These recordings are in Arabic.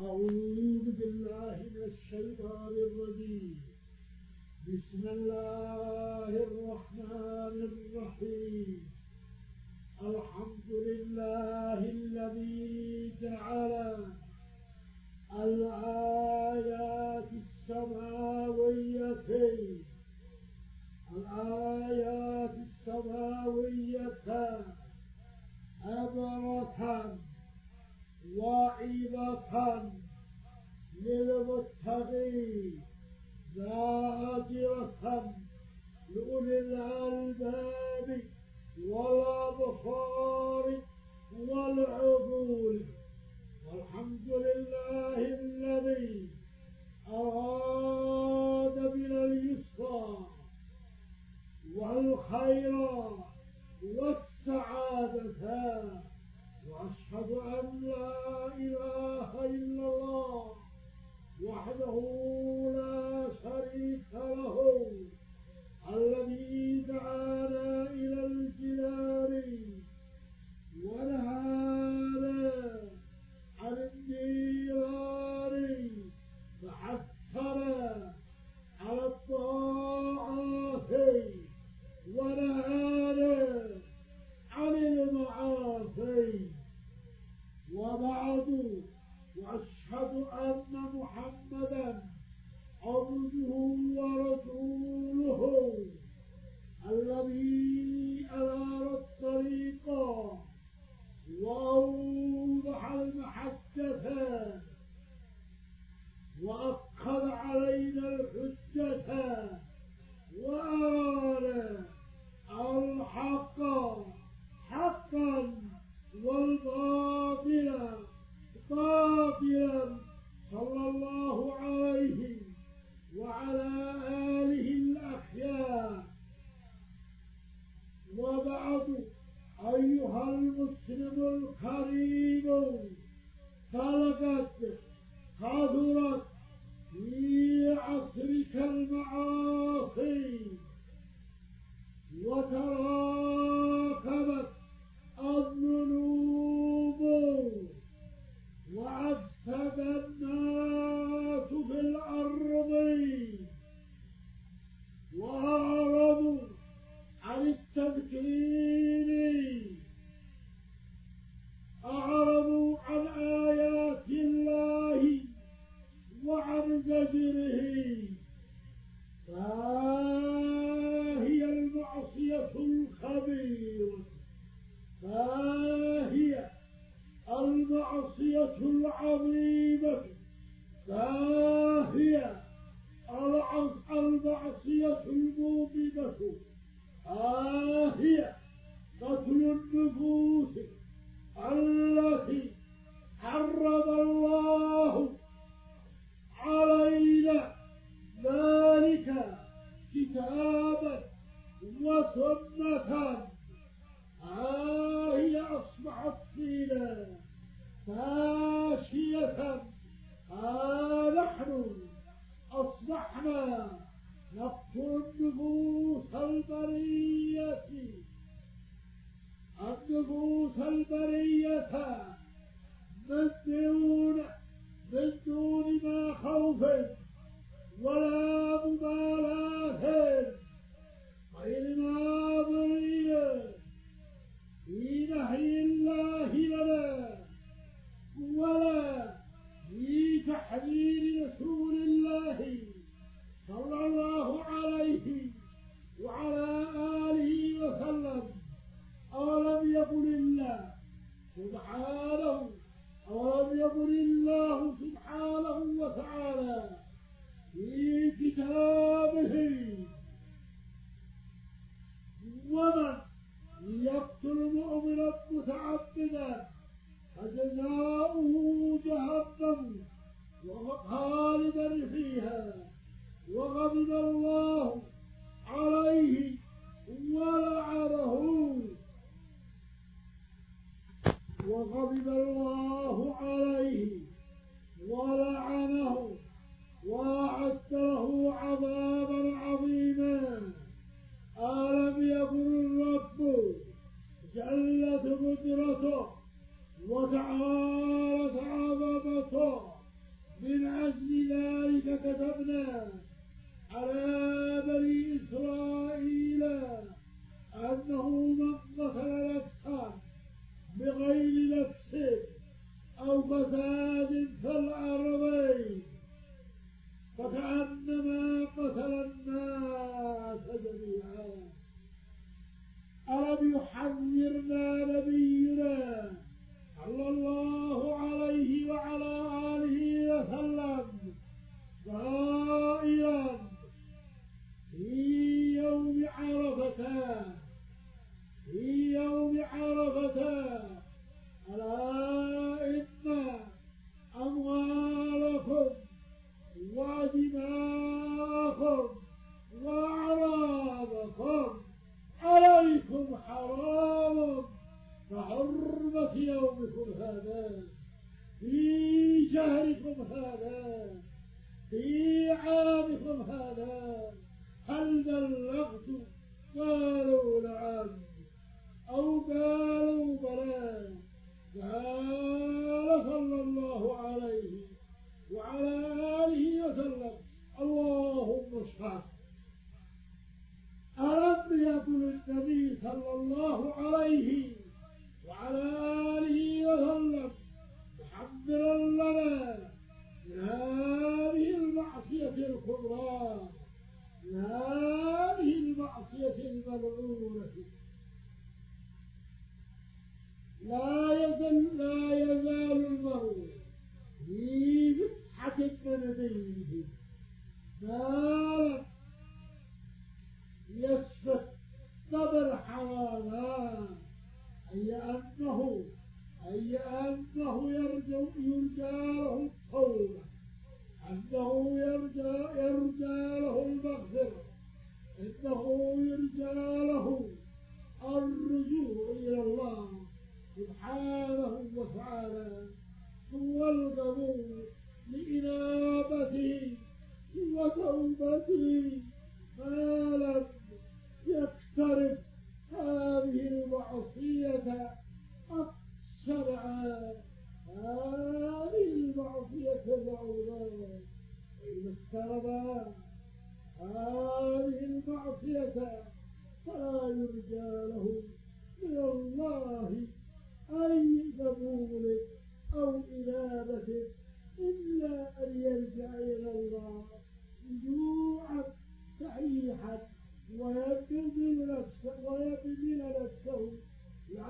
أعوذ بالله من الشيطان الرجيم. بسم الله الرحمن الرحيم. الحمد لله الذي جعل الآيات السماوية الآيات السماوية عبرة وعظة للمتقين زاجرة لأولي الألباب والأبصار والعقول. والحمد لله الذي أراد من اليسرى والخير والسعادة. وأشهد أن لا إله إلا الله وحده باطلا صلى الله عليه وعلى آله الأحياء. وبعد أيها المسلم الكريم فلقد كثرت في عصرك المعاصي وتراكبت الناس في الأرض. وأعرضوا عن التذكير Look, look. I'll be. حرمة يومكم هذا في شهركم هذا في عامكم هذا هل بلغت قالوا نعم أو قالوا بلى؟ قال صلى الله عليه وعلى آله وسلم اللهم اشفع ألم يقل النبي صلى الله عليه وعلى آله وسلم. محذرا لنا من هذه المعصية الكبرى. من هذه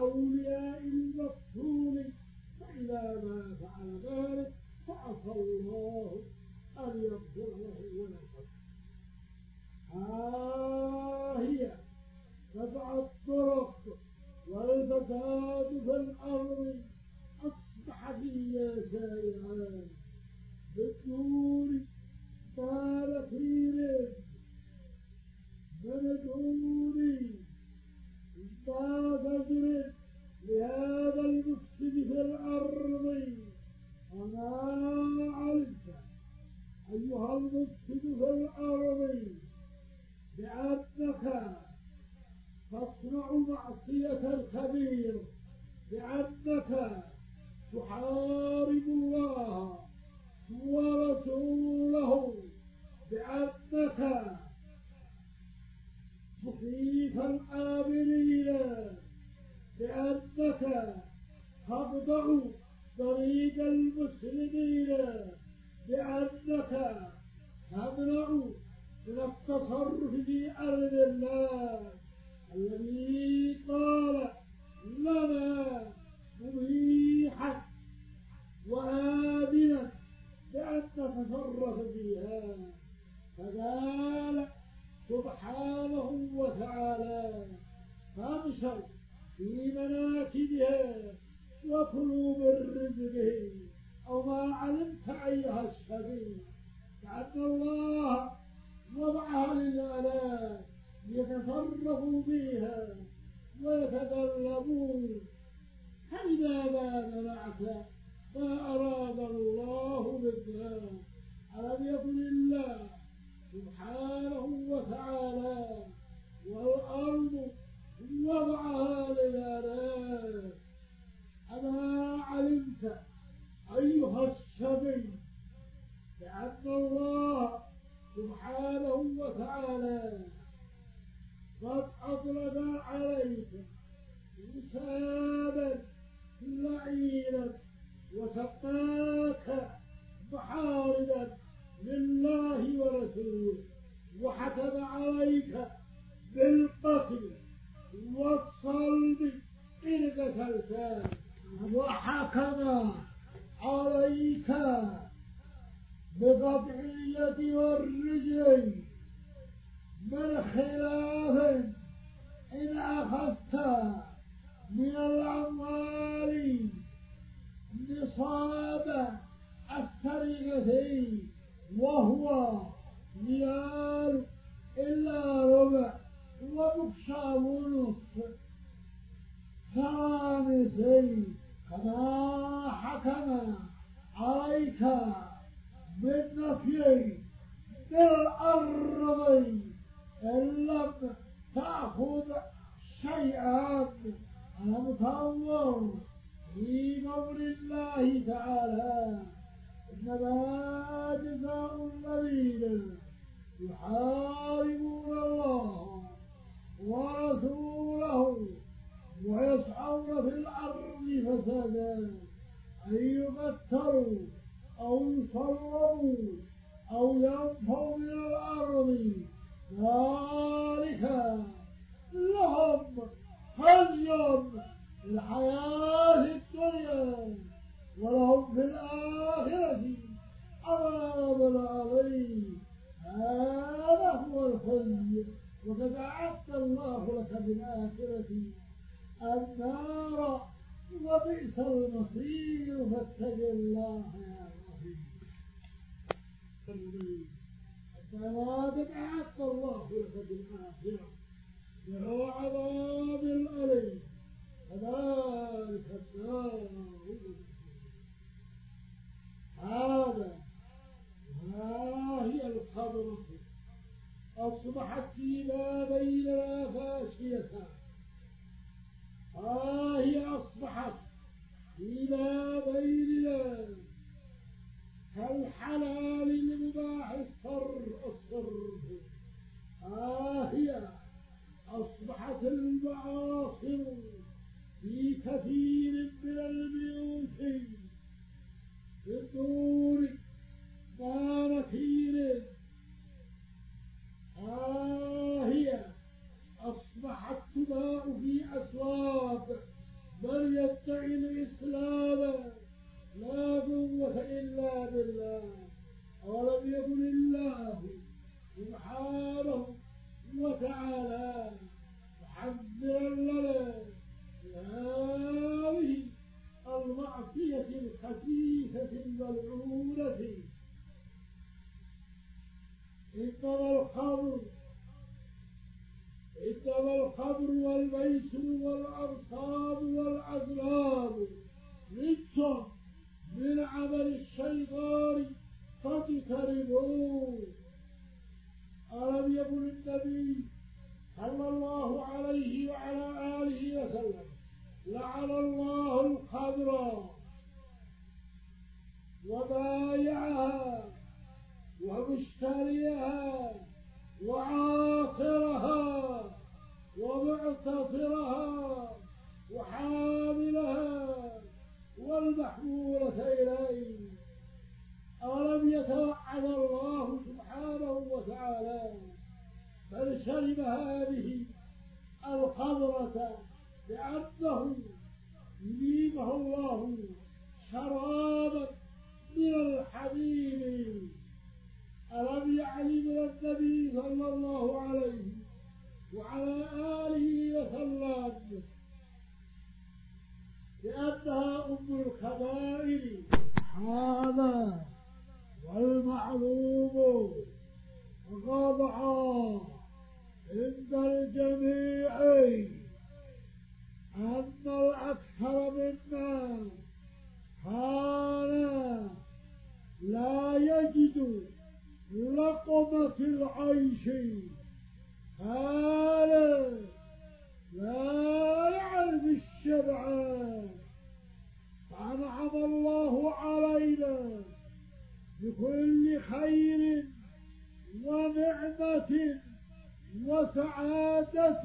أولياء يذكرون تصرف فيها فقال سبحانه وتعالى فامشوا في مناكبها وكلوا من رزقه أو ما علمت أيها الشبيه لأن الله وضعها للآلاء يتصرفوا بها ويتقلبون فلماذا منعت ما أراد الله بالذات ألم يكن الله سبحانه وتعالى والأرض وما السرقة وهو ريال إلا ربع وبكشا ونصف. خامسي كما حكم عليك بالنفي بالأرض إن لم تأخذ شيئا ألم تنظر في قول الله تعالى. إنما جزاء الذين يحاربون الله ورسوله ويسعون في الأرض فسادا أن يقتلوا أو يصلبوا أو ينفوا من الأرض. ذلك لهم خزي في الحياة الدنيا. ولهم في الآخرة عذاب عظيم هذا هو الخزي وقد أعد الله لك بالآخرة النار. وبئس المصير. فاتق الله يا رفيق الثواب أعد الله لك بالآخرة. وهو عذاب الأليم كذلك الدار هذا ما هي القبرة أصبحت في بابينا فاشية. ها هي أصبحت في بابيننا كالحلال المباح الصر الصر ها هي أصبحت المعاصر في كثير من البيوت بدون ما نكير ها هي أصبحت تباع في أسواق من يدعي الإسلام لا قوة إلا بالله ولم يكن الله سبحانه وتعالى محذرا لنا هذه المعصية الخسيسة الملعونة إنما الخمر إنما الخمر والميسر والأنصاب والأزلام رجس من عمل الشيطان فاجتنبوه ألم يقل النبي صلى الله عليه وعلى آله وسلم لعن الله الخمر وبايعها ومشتريها وعاصرها والمعلوم وقضعا عند الجميع أن الأكثر منا كان لا يجد لقمة العيش. كان لا يعرف الشبع فأنعم الله علينا بكل خير ونعمة وسعادة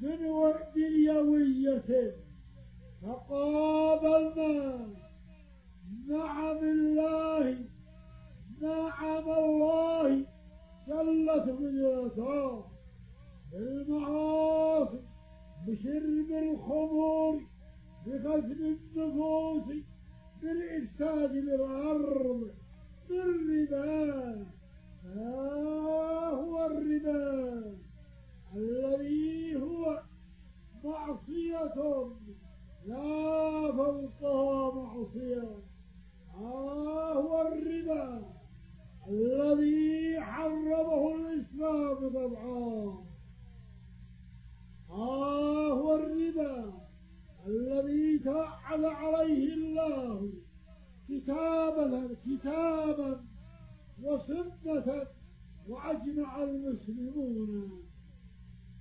من وعد يوية فقابلنا نعم الله. نعم الله. جلت قدرته بالمعاصي. بشرب الخمور. بقتل النفوس. بالإفساد بالأرض بالربا ها هو الربا الذي هو معصية. لا فوقها معصية. ها هو الربا الذي حرمه الإسلام طبعا ها هو الربا الذي توعد عليه الله كتابا كتابا وسنة وأجمع المسلمون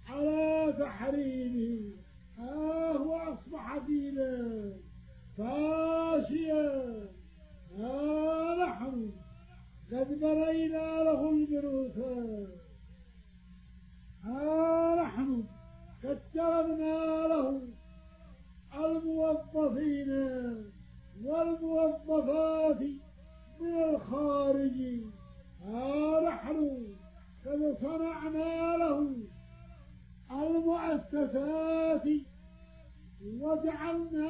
على تحريمه. ها هو أصبح دينا. فاشيا. ها نحن قد برينا له الجنوسات ها نحن قد تركنا له الموظفين والموظفات. don't know.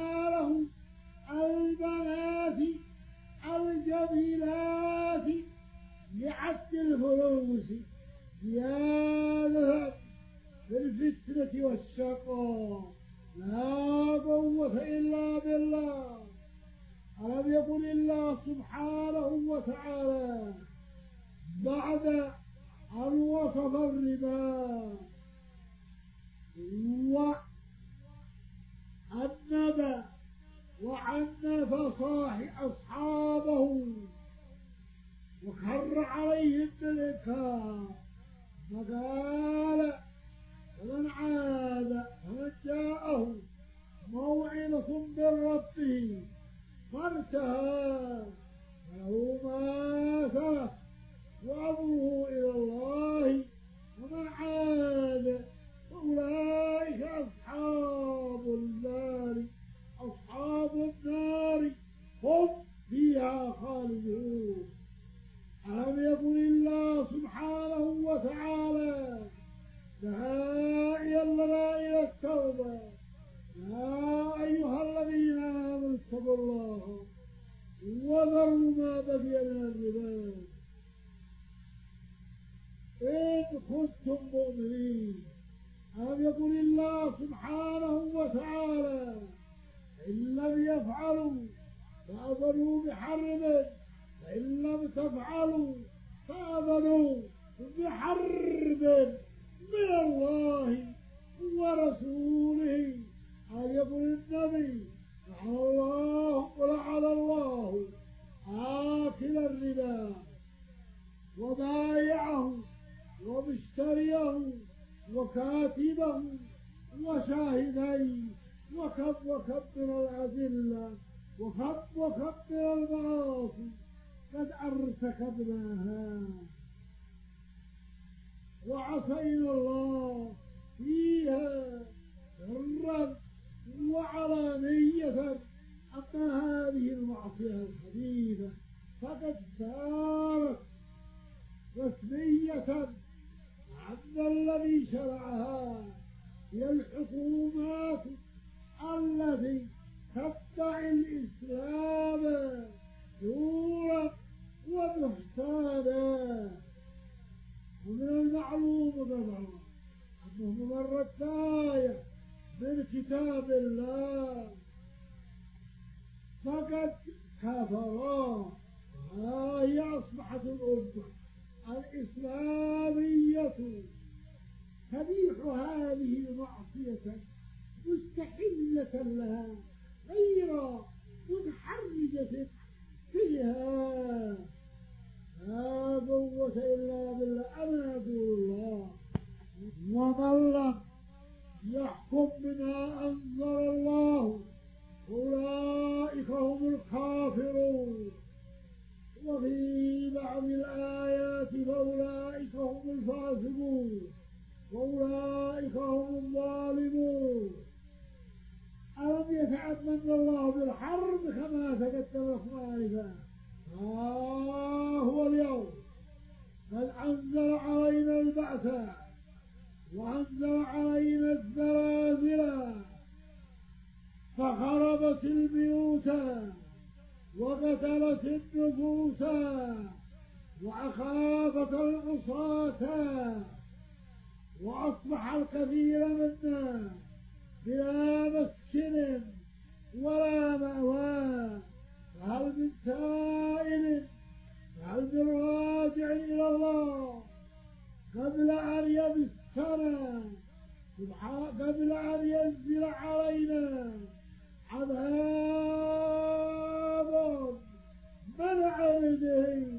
وكاتبه وشاهديه وكب وكبر الأذلة وكب وكبر المعاصي قد ارتكبناها وعصينا الله فيها سرا وعلانية أما هذه المعصية الحديثة فقد صارت رسمية. عند الذي شرعها هي الحكومات التي تدعي الإسلام نورا وبهتانا ومن المعلوم طبعا أنه مرت آية من كتاب الله فقد كفرا هي أصبحت الأمة الإسلامية تبيح هذه المعصية مستحلة لها غير منحرجة فيها لا قوة إلا بالله أنا أقول الله ومن لم يحكم بما أنزل الله. أولئك هم الكافرون وفي بعض الآيات فأولئك هم الفاسقون. وأولئك هم الظالمون. ألم يتعمد الله بالحرب كما تقدم لكم آنفا ها هو اليوم. قد أنزل علينا البأس وأنزل علينا الزلازل فخربت البيوت وقتلت النفوس موسى وأخافة العصاة وأصبح الكثير منا بلا مسكن ولا مأوى. فهل من سائل من راجع إلى الله قبل أن يمسنا قبل أن ينزل علينا عذاب من عبده